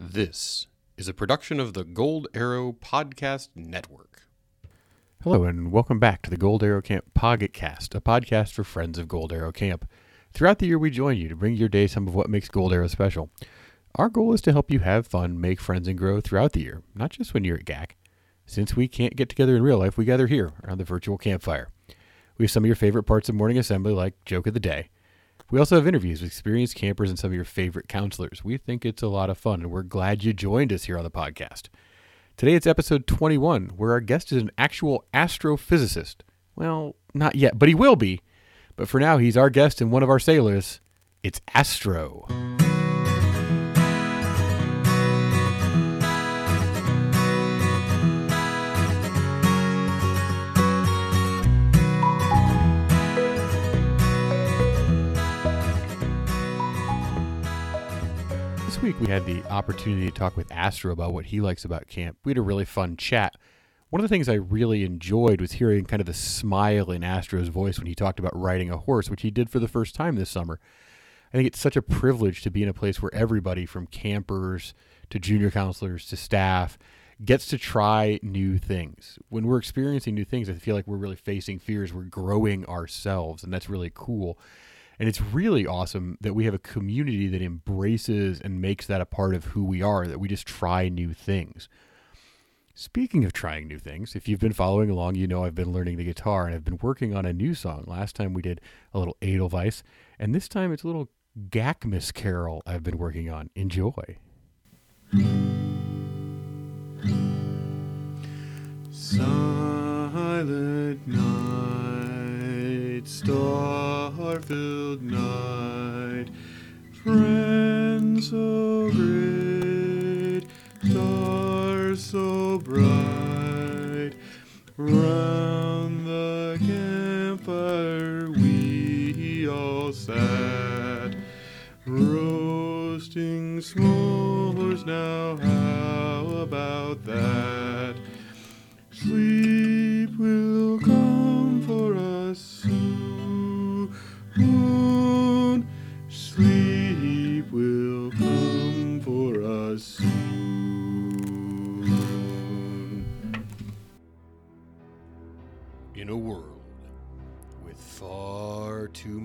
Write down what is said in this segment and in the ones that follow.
This is a production of the Gold Arrow Podcast Network. Hello, and welcome back to the Gold Arrow Camp Podcast, a podcast for friends of Gold Arrow Camp. Throughout the year, we join you to bring your day some of what makes Gold Arrow special. Our goal is to help you have fun, make friends, and grow throughout the year, not just when you're at GAC. Since we can't get together in real life, we gather here around the virtual campfire. We have some of your favorite parts of morning assembly, like Joke of the Day. We also have interviews with experienced campers and some of your favorite counselors. We think it's a lot of fun, and we're glad you joined us here on the podcast. Today it's episode 21, where our guest is an actual astrophysicist. Well, not yet, but he will be. But for now, he's our guest and one of our sailors. It's Astro. This week we had the opportunity to talk with Astro about what he likes about camp. We had a really fun chat. One of the things I really enjoyed was hearing kind of the smile in Astro's voice when he talked about riding a horse, which he did for the first time this summer. I think it's such a privilege to be in a place where everybody from campers to junior counselors to staff gets to try new things. When we're experiencing new things, I feel like we're really facing fears. We're growing ourselves, and that's really cool. And it's really awesome that we have a community that embraces and makes that a part of who we are, that we just try new things. Speaking of trying new things, if you've been following along, you know I've been learning the guitar and I've been working on a new song. Last time we did a little Edelweiss, and this time it's a little Gackmas carol I've been working on. Enjoy. Silent night, star-filled night, Friends so great, stars so bright, round the campfire we all sat, roasting s'mores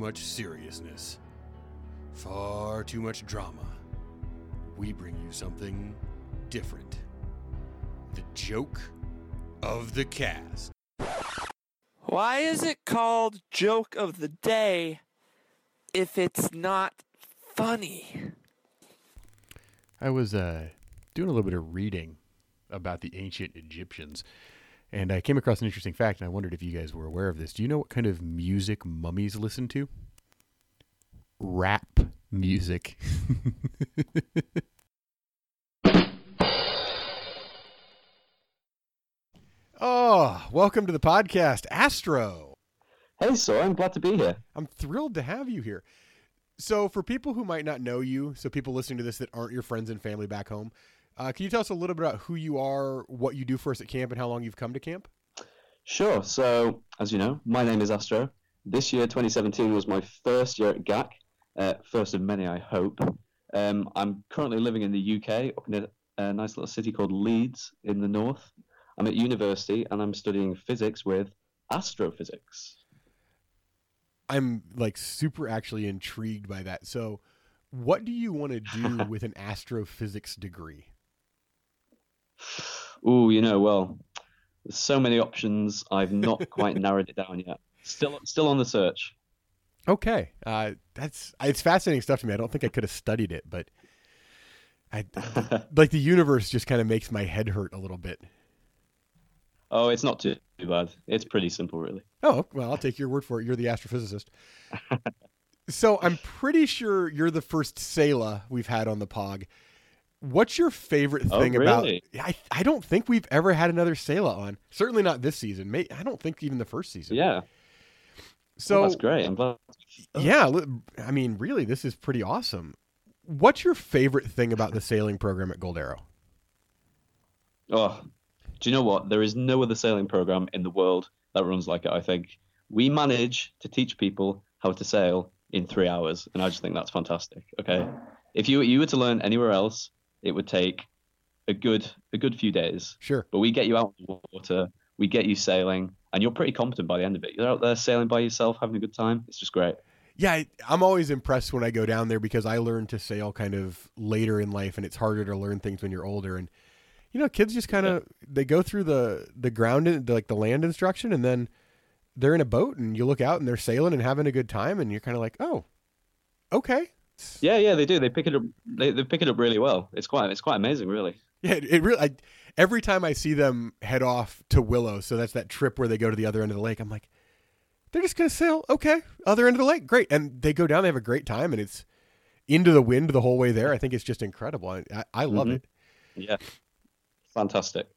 much seriousness, far too much drama, we bring you something different. The joke of the cast. Why is it called joke of the day if it's not funny? I was uh, doing a little bit of reading about the ancient Egyptians, and I came across an interesting fact, and I wondered if you guys were aware of this. Do you know what kind of music mummies listen to? Rap music. oh, welcome to the podcast, Astro. Hey, so I'm glad to be here. I'm thrilled to have you here. So, for people who might not know you, so people listening to this that aren't your friends and family back home, uh, can you tell us a little bit about who you are, what you do for us at camp, and how long you've come to camp? Sure. So, as you know, my name is Astro. This year, 2017, was my first year at GAC, uh, first of many, I hope. Um, I'm currently living in the UK, up in a, a nice little city called Leeds in the north. I'm at university and I'm studying physics with astrophysics. I'm like super actually intrigued by that. So, what do you want to do with an astrophysics degree? Ooh, you know, well, there's so many options. I've not quite narrowed it down yet. Still, still on the search. Okay, uh, that's it's fascinating stuff to me. I don't think I could have studied it, but I like the universe just kind of makes my head hurt a little bit. Oh, it's not too, too bad. It's pretty simple, really. Oh, well, I'll take your word for it. You're the astrophysicist. so I'm pretty sure you're the first Sailor we've had on the POG. What's your favorite Oh, thing about? I I don't think we've ever had another Sailor on. Certainly not this season. May, I don't think even the first season. Yeah. So well, that's great. I'm glad. yeah, I mean, really, this is pretty awesome. What's your favorite thing about the sailing program at Gold Arrow? Oh, do you know what? There is no other sailing program in the world that runs like it. I think we manage to teach people how to sail in three hours, and I just think that's fantastic. Okay, if you you were to learn anywhere else, it would take a good a good few days. Sure. But we get you out on the water, we get you sailing, and you're pretty competent by the end of it. You're out there sailing by yourself, having a good time. It's just great. Yeah, I'm always impressed when I go down there because I learned to sail kind of later in life, and it's harder to learn things when you're older. And you know, kids just kind of they go through the the ground, like the land instruction, and then they're in a boat, and you look out, and they're sailing and having a good time, and you're kind of like, oh, okay, Yeah, yeah, they do. They pick it up. They, they pick it up really well. It's quite it's quite amazing, really. Yeah, it, it really. I, every time I see them head off to Willow, so that's that trip where they go to the other end of the lake. I'm like, they're just gonna sail. Okay, other end of the lake, great. And they go down. They have a great time, and it's into the wind the whole way there. I think it's just incredible. I, I, love Mhm. it. Yeah, fantastic.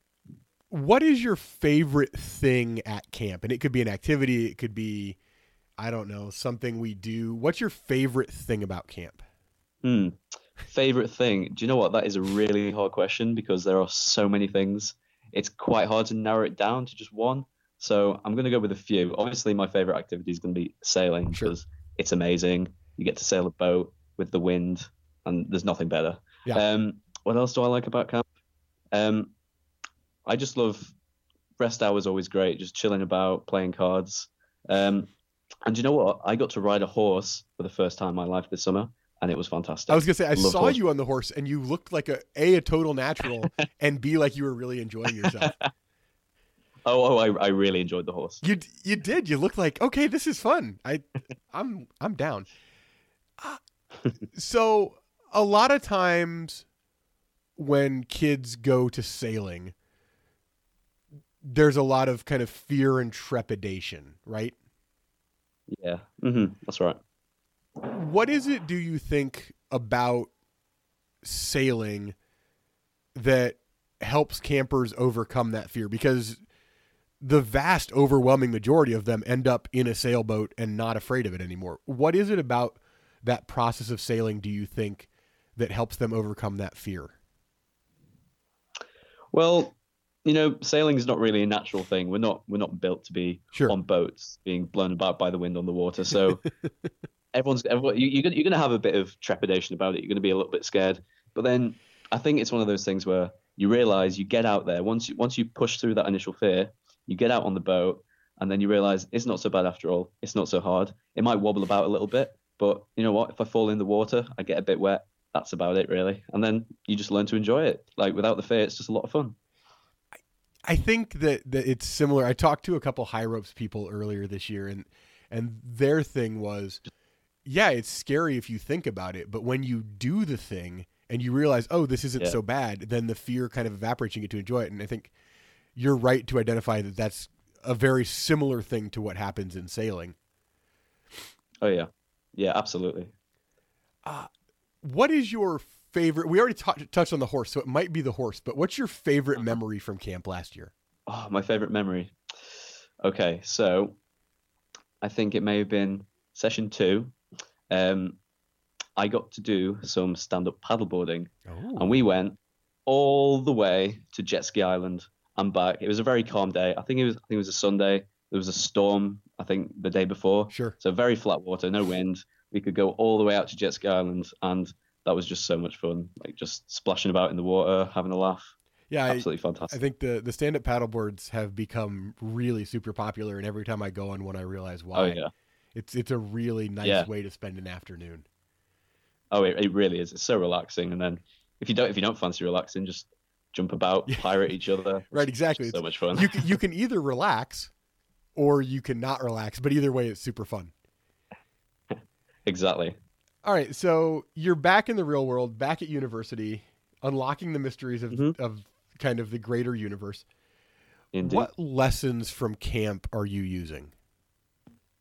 What is your favorite thing at camp? And it could be an activity. It could be, I don't know, something we do. What's your favorite thing about camp? Hmm. Favorite thing? Do you know what? That is a really hard question because there are so many things. It's quite hard to narrow it down to just one. So I'm going to go with a few. Obviously, my favorite activity is going to be sailing Sure. because it's amazing. You get to sail a boat with the wind, and there's nothing better. Yeah. Um, what else do I like about camp? Um, I just love rest hours. Always great. Just chilling about, playing cards. Um, and you know what? I got to ride a horse for the first time in my life this summer, and it was fantastic. I was gonna say I saw horse. you on the horse, and you looked like a a a total natural, and b like you were really enjoying yourself. Oh, oh, I, I really enjoyed the horse. You you did. You looked like okay, this is fun. I I'm I'm down. Uh, so a lot of times when kids go to sailing, there's a lot of kind of fear and trepidation, right? Yeah, hmm that's right. What is it do you think about sailing that helps campers overcome that fear? Because the vast overwhelming majority of them end up in a sailboat and not afraid of it anymore. What is it about that process of sailing do you think that helps them overcome that fear? Well, you know, sailing is not really a natural thing. We're not we're not built to be Sure. on boats being blown about by the wind on the water. So everyone's everyone, you, you're gonna, you're going to have a bit of trepidation about it. You're going to be a little bit scared. But then I think it's one of those things where you realize you get out there once you once you push through that initial fear, you get out on the boat, and then you realize it's not so bad after all. It's not so hard. It might wobble about a little bit, but you know what? If I fall in the water, I get a bit wet. That's about it, really. And then you just learn to enjoy it. Like without the fear, it's just a lot of fun. I think that, that it's similar. I talked to a couple high ropes people earlier this year, and and their thing was, yeah, it's scary if you think about it, but when you do the thing and you realize, oh, this isn't Yeah. so bad, then the fear kind of evaporates. You get to enjoy it, and I think you're right to identify that that's a very similar thing to what happens in sailing. Oh yeah, yeah, absolutely. Uh, what is your favorite? We already ta- touched on the horse, so it might be the horse. But what's your favorite Uh-huh. memory from camp last year? Oh, my favorite memory. Okay, so I think it may have been session two. Um, I got to do some stand-up paddleboarding, Oh, and we went all the way to Jet Ski Island and back. It was a very calm day. I think it was. I think it was a Sunday. There was a storm. I think the day before. sure. So very flat water, no wind. We could go all the way out to Jet Ski Island, and that was just so much fun. Like just splashing about in the water, having a laugh. Yeah, I, Absolutely fantastic. I think the the stand up paddleboards have become really super popular, and every time I go on one, I realize oh, why. oh yeah. It's it's a really nice Yeah. way to spend an afternoon. Oh, it, it really is. It's so relaxing. And then if you don't if you don't fancy relaxing, just jump about, pirate each other. Right, exactly. So much fun. You can, you can either relax, or you can not relax. But either way, it's super fun. exactly. All right, so you're back in the real world, back at university, unlocking the mysteries of Mhm. of kind of the greater universe. Indeed. What lessons from camp are you using?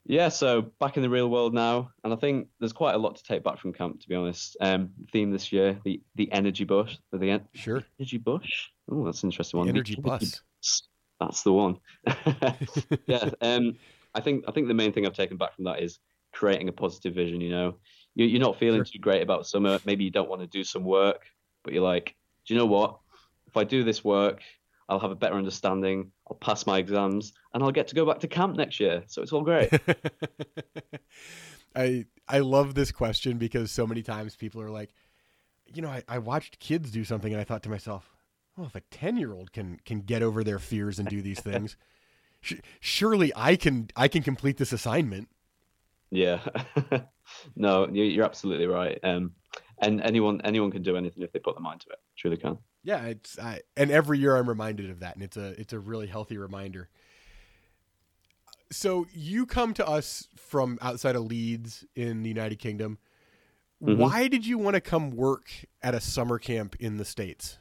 Yeah, so back in the real world now, and I think there's quite a lot to take back from camp, to be honest. Um, theme this year, the the energy bush, the en- Sure, energy bush. Oh, that's an interesting one. The energy bus. bus. That's the one. yeah. Um, I think I think the main thing I've taken back from that is creating a positive vision. You know, you're not feeling Sure. too great about summer. Maybe you don't want to do some work, but you're like, do you know what? If I do this work, I'll have a better understanding. I'll pass my exams, and I'll get to go back to camp next year. So it's all great. I I love this question because so many times people are like, you know, I, I watched kids do something and I thought to myself, well, if a 10 year old can, can get over their fears and do these things, sh- surely I can, I can complete this assignment. Yeah. no, you- you're absolutely right. Um, and anyone anyone can do anything if they put their mind to it. Truly can. Yeah. It's, I, and every year I'm reminded of that. And it's a, it's a really healthy reminder. So you come to us from outside of Leeds in the United Kingdom. Mhm. Why did you want to come work at a summer camp in the States?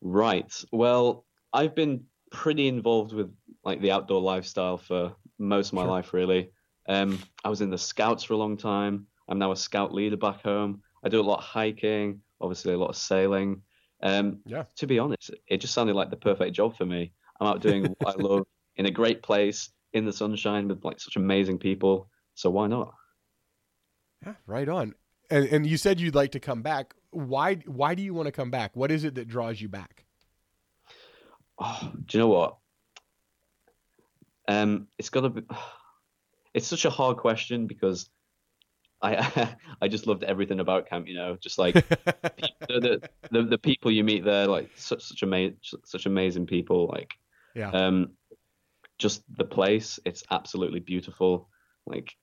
Right. Well, I've been pretty involved with like the outdoor lifestyle for most of my Sure. life, really. Um, I was in the scouts for a long time. I'm now a scout leader back home. I do a lot of hiking, obviously a lot of sailing. Um, Yeah. To be honest, it just sounded like the perfect job for me. I'm out doing what I love in a great place in the sunshine with like such amazing people. So why not? Yeah, right on. And and you said you'd like to come back. Why why do you want to come back? What is it that draws you back? Oh, do you know what? Um, it's got to be. It's such a hard question because I I just loved everything about camp. You know, just like the, the, the people you meet there, like such such amazing such amazing people. Like, Yeah. um, just the place. It's absolutely beautiful. Like,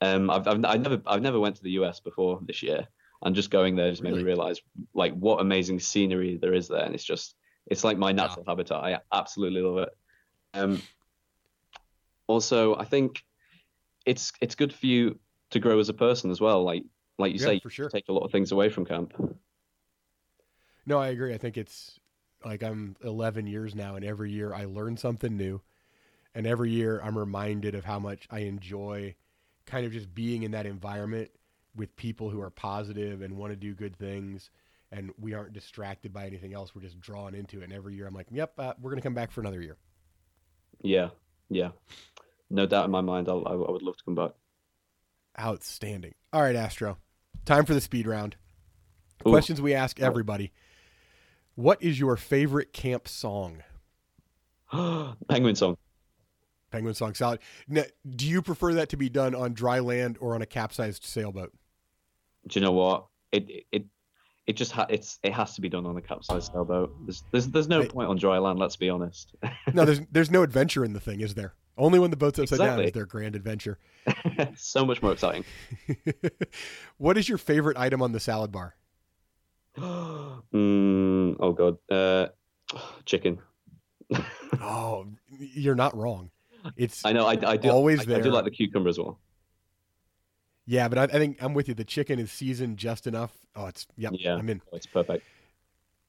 um, I've I've I never I've never went to the US before this year, and just going there just made me realize like what amazing scenery there is there, and it's just it's like my natural habitat. I absolutely love it. Um, also, I think it's it's good for you to grow as a person as well. Like like you Yeah, say, for sure. take a lot of things away from camp. No, I agree. I think it's like I'm 11 years now, and every year I learn something new, and every year I'm reminded of how much I enjoy kind of just being in that environment with people who are positive and want to do good things, and we aren't distracted by anything else. We're just drawn into it. And every year I'm like, yep, uh, we're gonna come back for another year. Yeah, yeah, no doubt in my mind. I'll, I, I would love to come back. Outstanding. All right, Astro. Time for the speed round. Ooh. Questions we ask everybody. What is your favorite camp song? Penguin song. Penguin song solid. Now, do you prefer that to be done on dry land or on a capsized sailboat? Do you know what? It it it just ha- it's it has to be done on a capsized sailboat. There's there's there's no Right. point on dry land. Let's be honest. No, there's there's no adventure in the thing, is there? Only when the boat's upside down is their grand adventure. so much more exciting. what is your favorite item on the salad bar? mm, oh god, uh, chicken. Oh, you're not wrong. It's I know. I, I do Always I, I do like the cucumber as well. yeah, but I, I think I'm with you. The chicken is seasoned just enough. Oh, it's yep. Yeah. I'm in. Oh, it's perfect.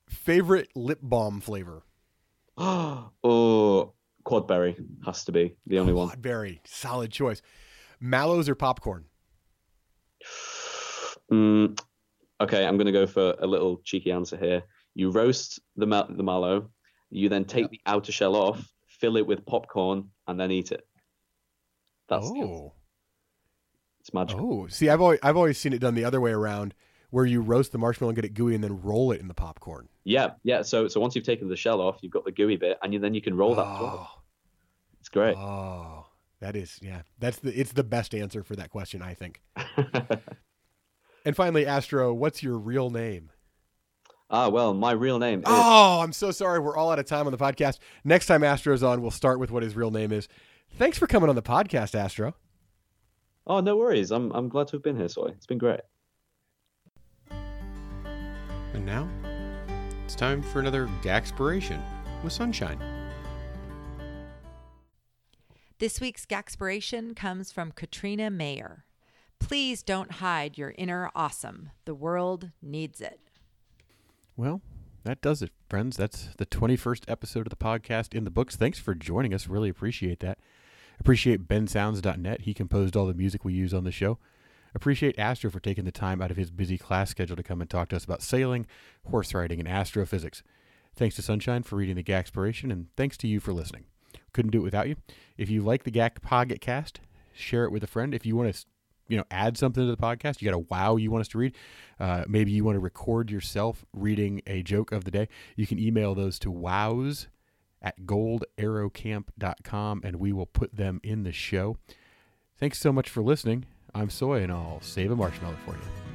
Favorite lip balm flavor? oh, quadberry has to be the only one. Berry, solid choice. Mallows or popcorn? Mm, okay, I'm gonna go for a little cheeky answer here. You roast the ma- the mallow, you then take the outer shell off, fill it with popcorn, and then eat it. That's oh, it's magical. oh. See, I've always I've always seen it done the other way around, where you roast the marshmallow and get it gooey, and then roll it in the popcorn. Yeah, yeah. So so once you've taken the shell off, you've got the gooey bit, and you, then you can roll that. Oh, It's great. oh, that is yeah. That's the it's the best answer for that question, I think. And finally, Astro, what's your real name? ah, well, my real name is. Oh, I'm so sorry. We're all out of time on the podcast. Next time Astro's on, we'll start with what his real name is. Thanks for coming on the podcast, Astro. Oh, no worries. I'm I'm glad to have been here, Soy. It's been great. And now, it's time for another Gaxpiration with Sunshine. This week's Gaxpiration comes from Katrina Mayer. Please don't hide your inner awesome. The world needs it. Well, that does it, friends. That's the 21st episode of the podcast in the books. Thanks for joining us. Really appreciate that. Appreciate bensounds.net. He composed all the music we use on the show. Appreciate Astro for taking the time out of his busy class schedule to come and talk to us about sailing, horse riding, and astrophysics. Thanks to Sunshine for reading the Gaxpiration, and thanks to you for listening. Couldn't do it without you. If you like the GAC Podcast, share it with a friend. If you want to, you know, add something to the podcast, you got a wow you want us to read. Uh, maybe you want to record yourself reading a joke of the day. You can email those to wows at goldarrowcamp.com and we will put them in the show. Thanks so much for listening. I'm Soy and I'll save a marshmallow for you.